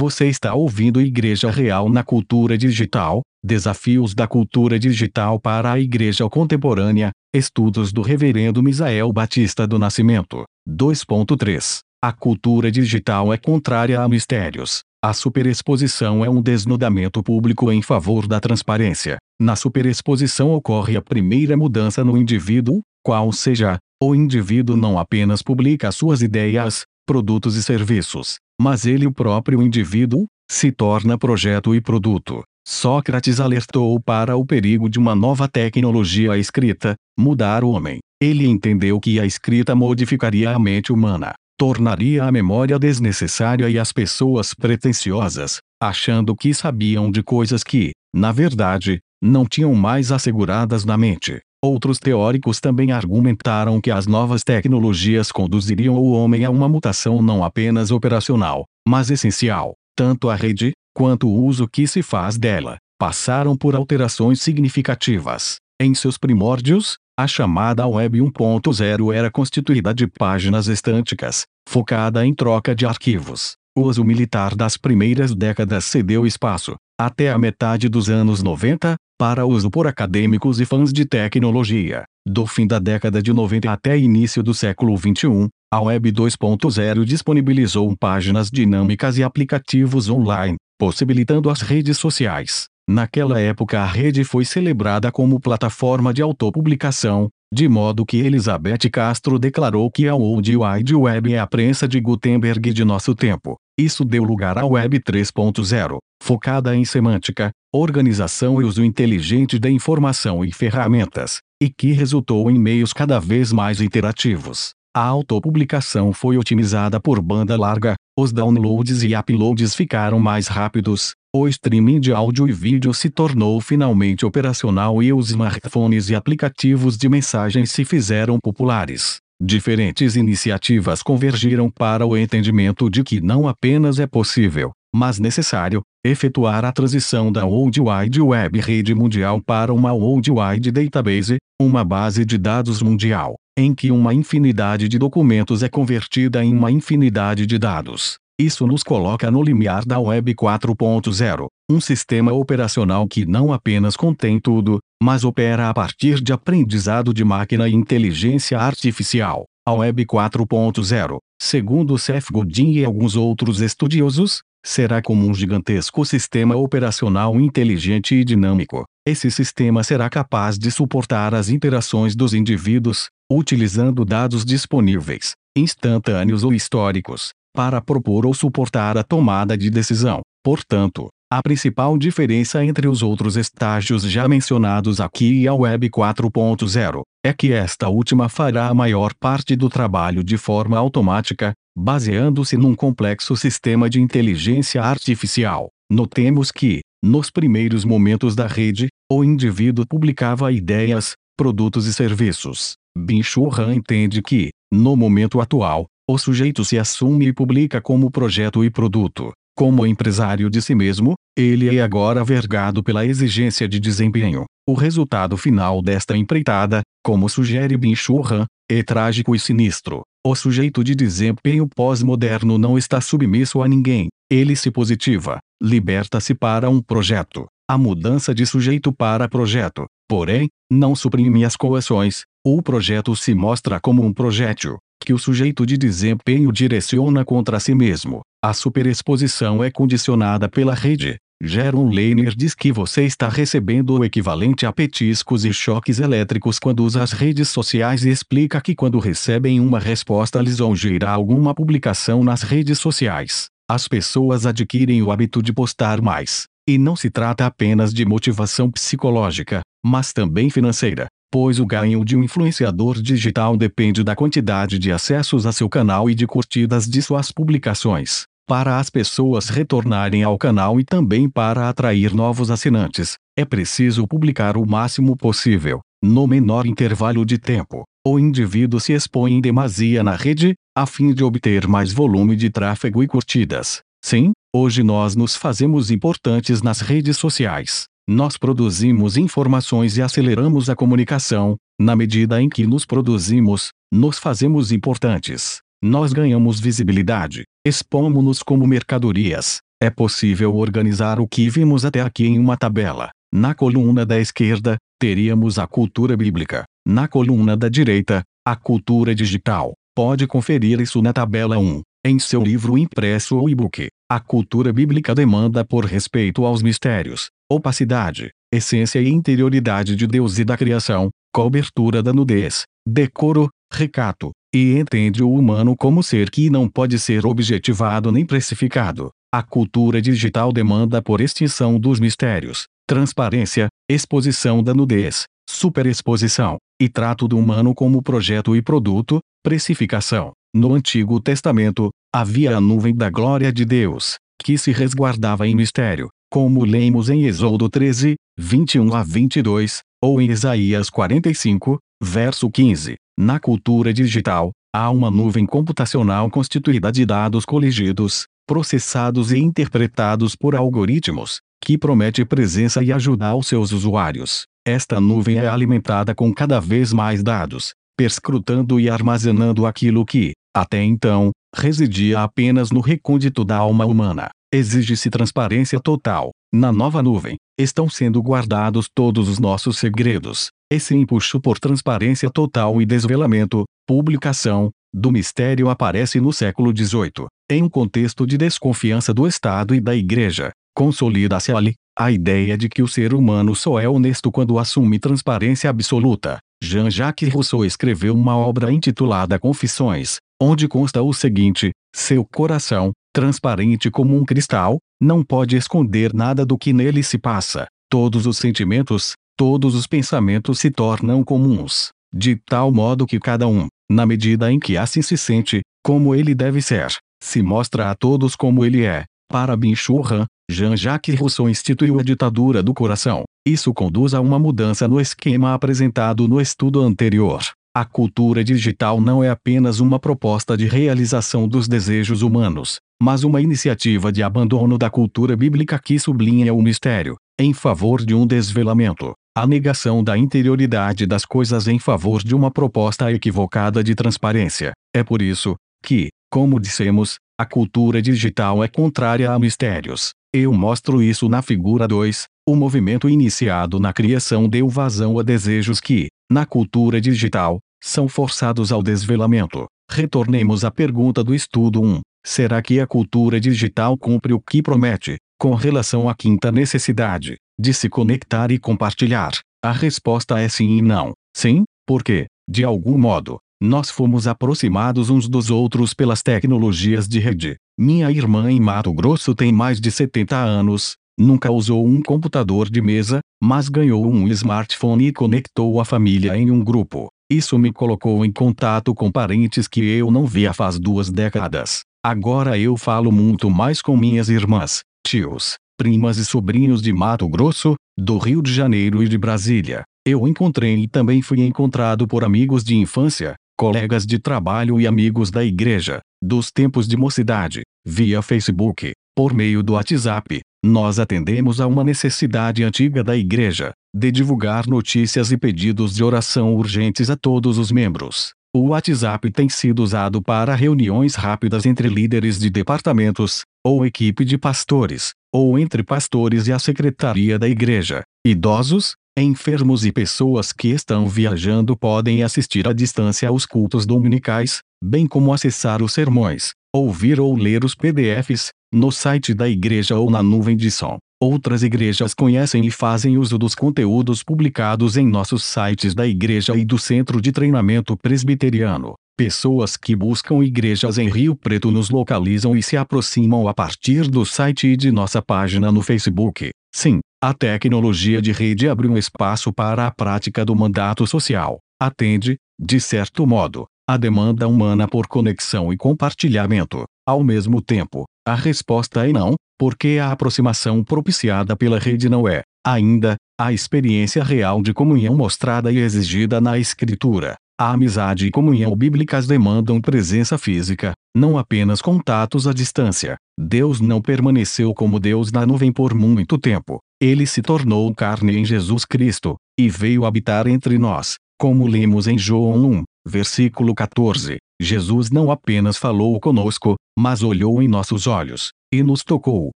Você está ouvindo Igreja Real na Cultura Digital: Desafios da Cultura Digital para a Igreja Contemporânea. Estudos do Reverendo Misael Batista do Nascimento. 2.3 A cultura digital é contrária a mistérios. A superexposição é um desnudamento público em favor da transparência. Na superexposição ocorre a primeira mudança no indivíduo, qual seja, o indivíduo não apenas publica suas ideias, produtos e serviços, mas ele o próprio indivíduo, se torna projeto e produto. Sócrates alertou para o perigo de uma nova tecnologia escrita, mudar o homem. Ele entendeu que a escrita modificaria a mente humana, tornaria a memória desnecessária e as pessoas pretensiosas, achando que sabiam de coisas que, na verdade, não tinham mais asseguradas na mente. Outros teóricos também argumentaram que as novas tecnologias conduziriam o homem a uma mutação não apenas operacional, mas essencial. Tanto a rede, quanto o uso que se faz dela, passaram por alterações significativas. Em seus primórdios, a chamada Web 1.0 era constituída de páginas estânticas, focada em troca de arquivos. O uso militar das primeiras décadas cedeu espaço, até a metade dos anos 90, para uso por acadêmicos e fãs de tecnologia. Do fim da década de 90 até início do século 21, a Web 2.0 disponibilizou páginas dinâmicas e aplicativos online, possibilitando as redes sociais. Naquela época a rede foi celebrada como plataforma de autopublicação, de modo que Elizabeth Castro declarou que a World Wide Web é a prensa de Gutenberg de nosso tempo. Isso deu lugar à Web 3.0, focada em semântica, organização e uso inteligente da informação e ferramentas, e que resultou em meios cada vez mais interativos. A autopublicação foi otimizada por banda larga, os downloads e uploads ficaram mais rápidos, o streaming de áudio e vídeo se tornou finalmente operacional e os smartphones e aplicativos de mensagens se fizeram populares. Diferentes iniciativas convergiram para o entendimento de que não apenas é possível, mas necessário, efetuar a transição da World Wide Web Rede Mundial para uma World Wide Database, uma base de dados mundial, em que uma infinidade de documentos é convertida em uma infinidade de dados. Isso nos coloca no limiar da Web 4.0, um sistema operacional que não apenas contém tudo, mas opera a partir de aprendizado de máquina e inteligência artificial. A Web 4.0, segundo Seth Godin e alguns outros estudiosos, será como um gigantesco sistema operacional inteligente e dinâmico. Esse sistema será capaz de suportar as interações dos indivíduos, utilizando dados disponíveis, instantâneos ou históricos, para propor ou suportar a tomada de decisão. Portanto, a principal diferença entre os outros estágios já mencionados aqui e a Web 4.0 é que esta última fará a maior parte do trabalho de forma automática, baseando-se num complexo sistema de inteligência artificial. Notemos que, nos primeiros momentos da rede, o indivíduo publicava ideias, produtos e serviços. Bin Churran entende que, no momento atual, o sujeito se assume e publica como projeto e produto. Como empresário de si mesmo, ele é agora vergado pela exigência de desempenho. O resultado final desta empreitada, como sugere Bin Churran, é trágico e sinistro. O sujeito de desempenho pós-moderno não está submisso a ninguém. Ele se positiva, liberta-se para um projeto. A mudança de sujeito para projeto, porém, não suprime as coações. O projeto se mostra como um projétil, que o sujeito de desempenho direciona contra si mesmo. A superexposição é condicionada pela rede. Jaron Lanier diz que você está recebendo o equivalente a petiscos e choques elétricos quando usa as redes sociais e explica que quando recebem uma resposta lisonjeira a alguma publicação nas redes sociais, as pessoas adquirem o hábito de postar mais. E não se trata apenas de motivação psicológica, mas também financeira pois o ganho de um influenciador digital depende da quantidade de acessos a seu canal e de curtidas de suas publicações. Para as pessoas retornarem ao canal e também para atrair novos assinantes, é preciso publicar o máximo possível, no menor intervalo de tempo. O indivíduo se expõe em demasia na rede, a fim de obter mais volume de tráfego e curtidas. Sim, hoje nós nos fazemos importantes nas redes sociais. Nós produzimos informações e aceleramos a comunicação, na medida em que nos produzimos, nos fazemos importantes. Nós ganhamos visibilidade, expomos-nos como mercadorias. é possível organizar o que vimos até aqui em uma tabela. Na coluna da esquerda, teríamos a cultura bíblica. Na coluna da direita, a cultura digital. Pode conferir isso na tabela 1. Em seu livro impresso ou e-book, a cultura bíblica demanda por respeito aos mistérios, opacidade, essência e interioridade de Deus e da criação, cobertura da nudez, decoro, recato, e entende o humano como ser que não pode ser objetivado nem precificado. A cultura digital demanda por extinção dos mistérios, transparência, exposição da nudez, superexposição, e trato do humano como projeto e produto, precificação. No Antigo Testamento, havia a nuvem da glória de Deus, que se resguardava em mistério, como lemos em Êxodo 13, 21 a 22, ou em Isaías 45, verso 15. Na cultura digital, há uma nuvem computacional constituída de dados coligidos, processados e interpretados por algoritmos, que promete presença e ajuda aos seus usuários. Esta nuvem é alimentada com cada vez mais dados, perscrutando e armazenando aquilo que, até então, residia apenas no recôndito da alma humana. Exige-se transparência total. Na nova nuvem, estão sendo guardados todos os nossos segredos. Esse empuxo por transparência total e desvelamento, publicação, do mistério aparece no século XVIII. Em um contexto de desconfiança do Estado e da Igreja, consolida-se ali a ideia de que o ser humano só é honesto quando assume transparência absoluta. Jean-Jacques Rousseau escreveu uma obra intitulada Confissões, onde consta o seguinte: seu coração, transparente como um cristal, não pode esconder nada do que nele se passa. Todos os sentimentos, todos os pensamentos se tornam comuns, de tal modo que cada um, na medida em que assim se sente, como ele deve ser, se mostra a todos como ele é. Para Binchurran, Jean-Jacques Rousseau instituiu a ditadura do coração. Isso conduz a uma mudança no esquema apresentado no estudo anterior. A cultura digital não é apenas uma proposta de realização dos desejos humanos, mas uma iniciativa de abandono da cultura bíblica que sublinha o mistério, em favor de um desvelamento, a negação da interioridade das coisas em favor de uma proposta equivocada de transparência. É por isso que, como dissemos, a cultura digital é contrária a mistérios. Eu mostro isso na figura 2. O movimento iniciado na criação deu vazão a desejos que, na cultura digital, são forçados ao desvelamento. Retornemos à pergunta do estudo 1. Será que a cultura digital cumpre o que promete, com relação à quinta necessidade, de se conectar e compartilhar? A resposta é sim e não. Sim, porque, de algum modo, nós fomos aproximados uns dos outros pelas tecnologias de rede. Minha irmã em Mato Grosso tem mais de 70 anos, nunca usou um computador de mesa, mas ganhou um smartphone e conectou a família em um grupo. Isso me colocou em contato com parentes que eu não via faz duas décadas. Agora eu falo muito mais com minhas irmãs, tios, primas e sobrinhos de Mato Grosso, do Rio de Janeiro e de Brasília. Eu encontrei e também fui encontrado por amigos de infância, colegas de trabalho e amigos da igreja, dos tempos de mocidade, via Facebook, por meio do WhatsApp, nós atendemos a uma necessidade antiga da igreja, de divulgar notícias e pedidos de oração urgentes a todos os membros. O WhatsApp tem sido usado para reuniões rápidas entre líderes de departamentos, ou equipe de pastores, ou entre pastores e a secretaria da igreja. Idosos, enfermos e pessoas que estão viajando podem assistir à distância aos cultos dominicais, bem como acessar os sermões, ouvir ou ler os PDFs, no site da igreja ou na nuvem de som. Outras igrejas conhecem e fazem uso dos conteúdos publicados em nossos sites da igreja e do Centro de Treinamento Presbiteriano. Pessoas que buscam igrejas em Rio Preto nos localizam e se aproximam a partir do site e de nossa página no Facebook. Sim, a tecnologia de rede abre um espaço para a prática do mandato social. Atende, de certo modo, a demanda humana por conexão e compartilhamento. Ao mesmo tempo, a resposta é não, porque a aproximação propiciada pela rede não é, ainda, a experiência real de comunhão mostrada e exigida na Escritura. A amizade e comunhão bíblicas demandam presença física, não apenas contatos à distância. Deus não permaneceu como Deus na nuvem por muito tempo. Ele se tornou carne em Jesus Cristo, e veio habitar entre nós, como lemos em João 1, versículo 14. Jesus não apenas falou conosco, mas olhou em nossos olhos, e nos tocou.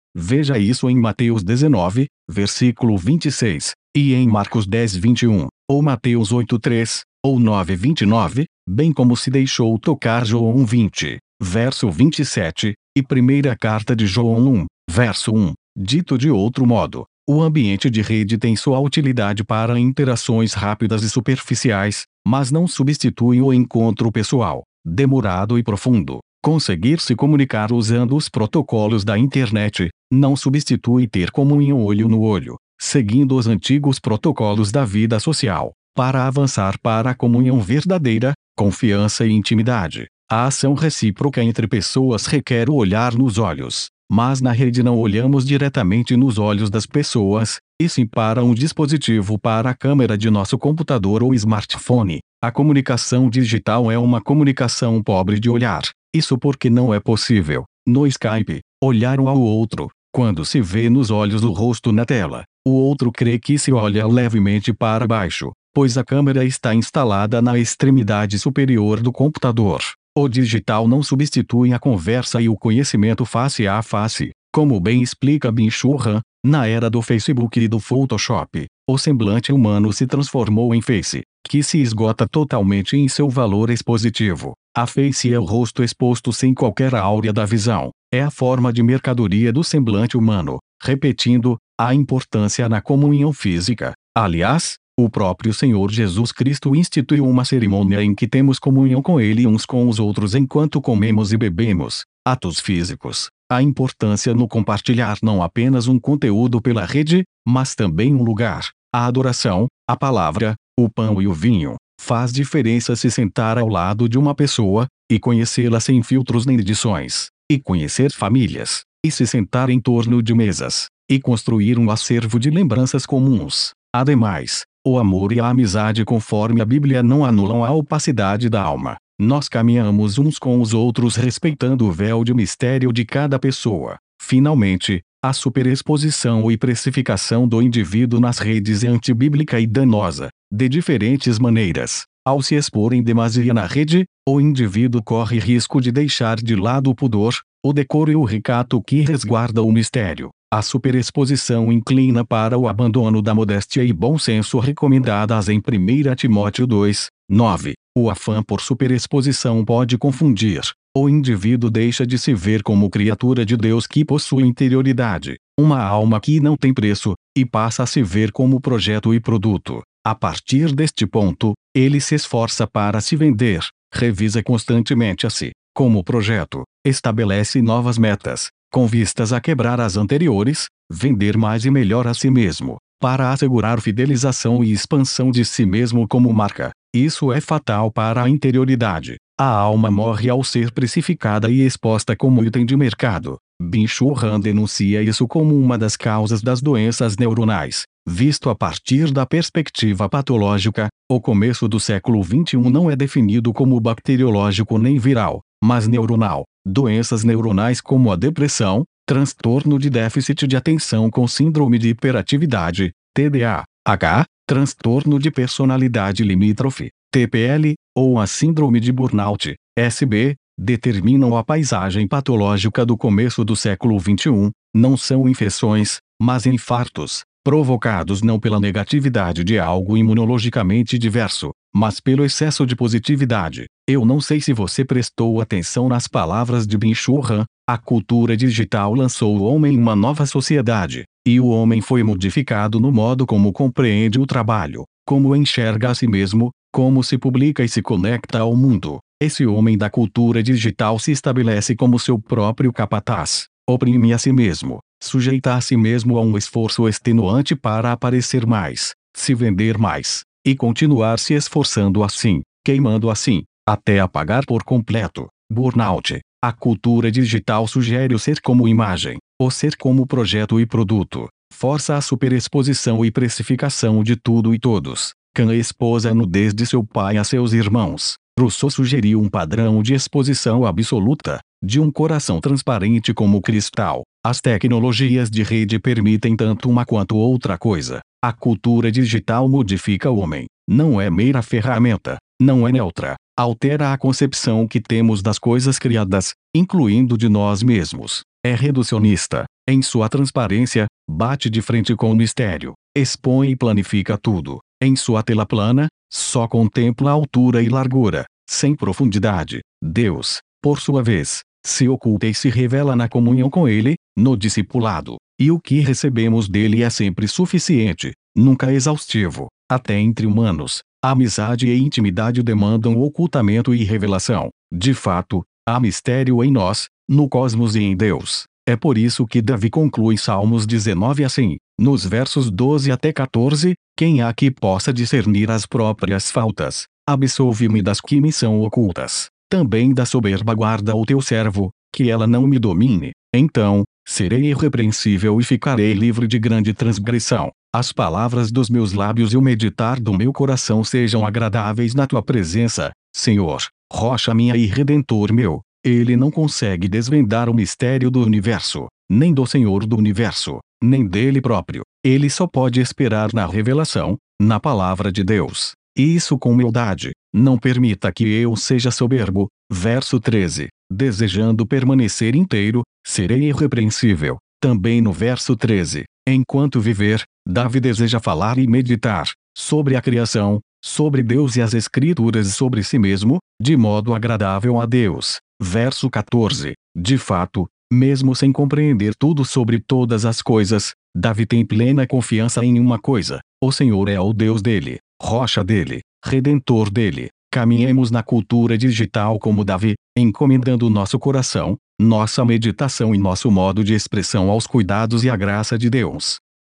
Veja isso em Mateus 19, versículo 26, e em Marcos 10, 21, ou Mateus 8, 3, ou 9, 29, bem como se deixou tocar João 20, verso 27, e primeira carta de João 1, verso 1. Dito de outro modo, o ambiente de rede tem sua utilidade para interações rápidas e superficiais, mas não substitui o encontro pessoal, demorado e profundo. Conseguir se comunicar usando os protocolos da internet não substitui ter comunhão olho no olho, seguindo os antigos protocolos da vida social. Para avançar para a comunhão verdadeira, confiança e intimidade, a ação recíproca entre pessoas requer o olhar nos olhos, mas na rede não olhamos diretamente nos olhos das pessoas, e sim para um dispositivo para a câmera de nosso computador ou smartphone. A comunicação digital é uma comunicação pobre de olhar. Isso porque não é possível, no Skype, olhar um ao outro, quando se vê nos olhos o rosto na tela. O outro crê que se olha levemente para baixo, pois a câmera está instalada na extremidade superior do computador. O digital não substitui a conversa e o conhecimento face a face, como bem explica Bin Churran, na era do Facebook e do Photoshop. O semblante humano se transformou em face, que se esgota totalmente em seu valor expositivo. A face é o rosto exposto sem qualquer áurea da visão. É a forma de mercadoria do semblante humano. Repetindo, a importância na comunhão física. Aliás, o próprio Senhor Jesus Cristo instituiu uma cerimônia em que temos comunhão com Ele uns com os outros enquanto comemos e bebemos. Atos físicos. A importância no compartilhar não apenas um conteúdo pela rede, mas também um lugar. A adoração, a palavra, o pão e o vinho. Faz diferença se sentar ao lado de uma pessoa, e conhecê-la sem filtros nem edições, e conhecer famílias, e se sentar em torno de mesas, e construir um acervo de lembranças comuns. Ademais, o amor e a amizade conforme a Bíblia não anulam a opacidade da alma. Nós caminhamos uns com os outros respeitando o véu de mistério de cada pessoa. Finalmente, a superexposição e precificação do indivíduo nas redes é antibíblica e danosa, de diferentes maneiras. Ao se expor em demasia na rede, o indivíduo corre risco de deixar de lado o pudor, o decoro e o recato que resguarda o mistério. A superexposição inclina para o abandono da modéstia e bom senso recomendadas em 1 Timóteo 2, 9. O afã por superexposição pode confundir. O indivíduo deixa de se ver como criatura de Deus que possui interioridade, uma alma que não tem preço, e passa a se ver como projeto e produto. A partir deste ponto, ele se esforça para se vender, revisa constantemente a si, como projeto, estabelece novas metas, com vistas a quebrar as anteriores, vender mais e melhor a si mesmo, para assegurar fidelização e expansão de si mesmo como marca. Isso é fatal para a interioridade. A alma morre ao ser precificada e exposta como item de mercado. Bin Churran denuncia isso como uma das causas das doenças neuronais. Visto a partir da perspectiva patológica, o começo do século XXI não é definido como bacteriológico nem viral, mas neuronal. Doenças neuronais como a depressão, transtorno de déficit de atenção com síndrome de hiperatividade, TDAH, transtorno de personalidade limítrofe, TPL, ou a síndrome de burnout, SB, determinam a paisagem patológica do começo do século XXI, não são infecções, mas infartos, provocados não pela negatividade de algo imunologicamente diverso, mas pelo excesso de positividade. Eu não sei se você prestou atenção nas palavras de Bin Churran, a cultura digital lançou o homem em uma nova sociedade, e o homem foi modificado no modo como compreende o trabalho, como enxerga a si mesmo, como se publica e se conecta ao mundo. Esse homem da cultura digital se estabelece como seu próprio capataz, oprime a si mesmo, sujeita a si mesmo a um esforço extenuante para aparecer mais, se vender mais, e continuar se esforçando assim, queimando assim, até apagar por completo. Burnout. A cultura digital sugere o ser como imagem, o ser como projeto e produto. Força a superexposição e precificação de tudo e todos. Khan expôs a nudez de seu pai a seus irmãos. Rousseau sugeriu um padrão de exposição absoluta, de um coração transparente como cristal. As tecnologias de rede permitem tanto uma quanto outra coisa. A cultura digital modifica o homem. Não é mera ferramenta. Não é neutra. Altera a concepção que temos das coisas criadas, incluindo de nós mesmos. É reducionista. Em sua transparência, bate de frente com o mistério, expõe e planifica tudo. Em sua tela plana, só contempla altura e largura, sem profundidade. Deus, por sua vez, se oculta e se revela na comunhão com Ele, no discipulado. E o que recebemos dele é sempre suficiente, nunca exaustivo. Até entre humanos, amizade e intimidade demandam ocultamento e revelação. De fato, há mistério em nós, no cosmos e em Deus. É por isso que Davi conclui Salmos 19 assim, nos versos 12 até 14: Quem há que possa discernir as próprias faltas? Absolve-me das que me são ocultas. Também da soberba guarda o teu servo, que ela não me domine. Então, serei irrepreensível e ficarei livre de grande transgressão. As palavras dos meus lábios e o meditar do meu coração sejam agradáveis na tua presença, Senhor, rocha minha e redentor meu. Ele não consegue desvendar o mistério do universo, nem do Senhor do universo, nem dele próprio. Ele só pode esperar na revelação, na palavra de Deus. Isso com humildade. Não permita que eu seja soberbo. Verso 13. Desejando permanecer inteiro, serei irrepreensível. Também no verso 13. Enquanto viver, Davi deseja falar e meditar sobre a criação, sobre Deus e as Escrituras e sobre si mesmo, de modo agradável a Deus. Verso 14. De fato, mesmo sem compreender tudo sobre todas as coisas, Davi tem plena confiança em uma coisa: o Senhor é o Deus dele, rocha dele, redentor dele. Caminhemos na cultura digital como Davi, encomendando nosso coração, nossa meditação e nosso modo de expressão aos cuidados e à graça de Deus.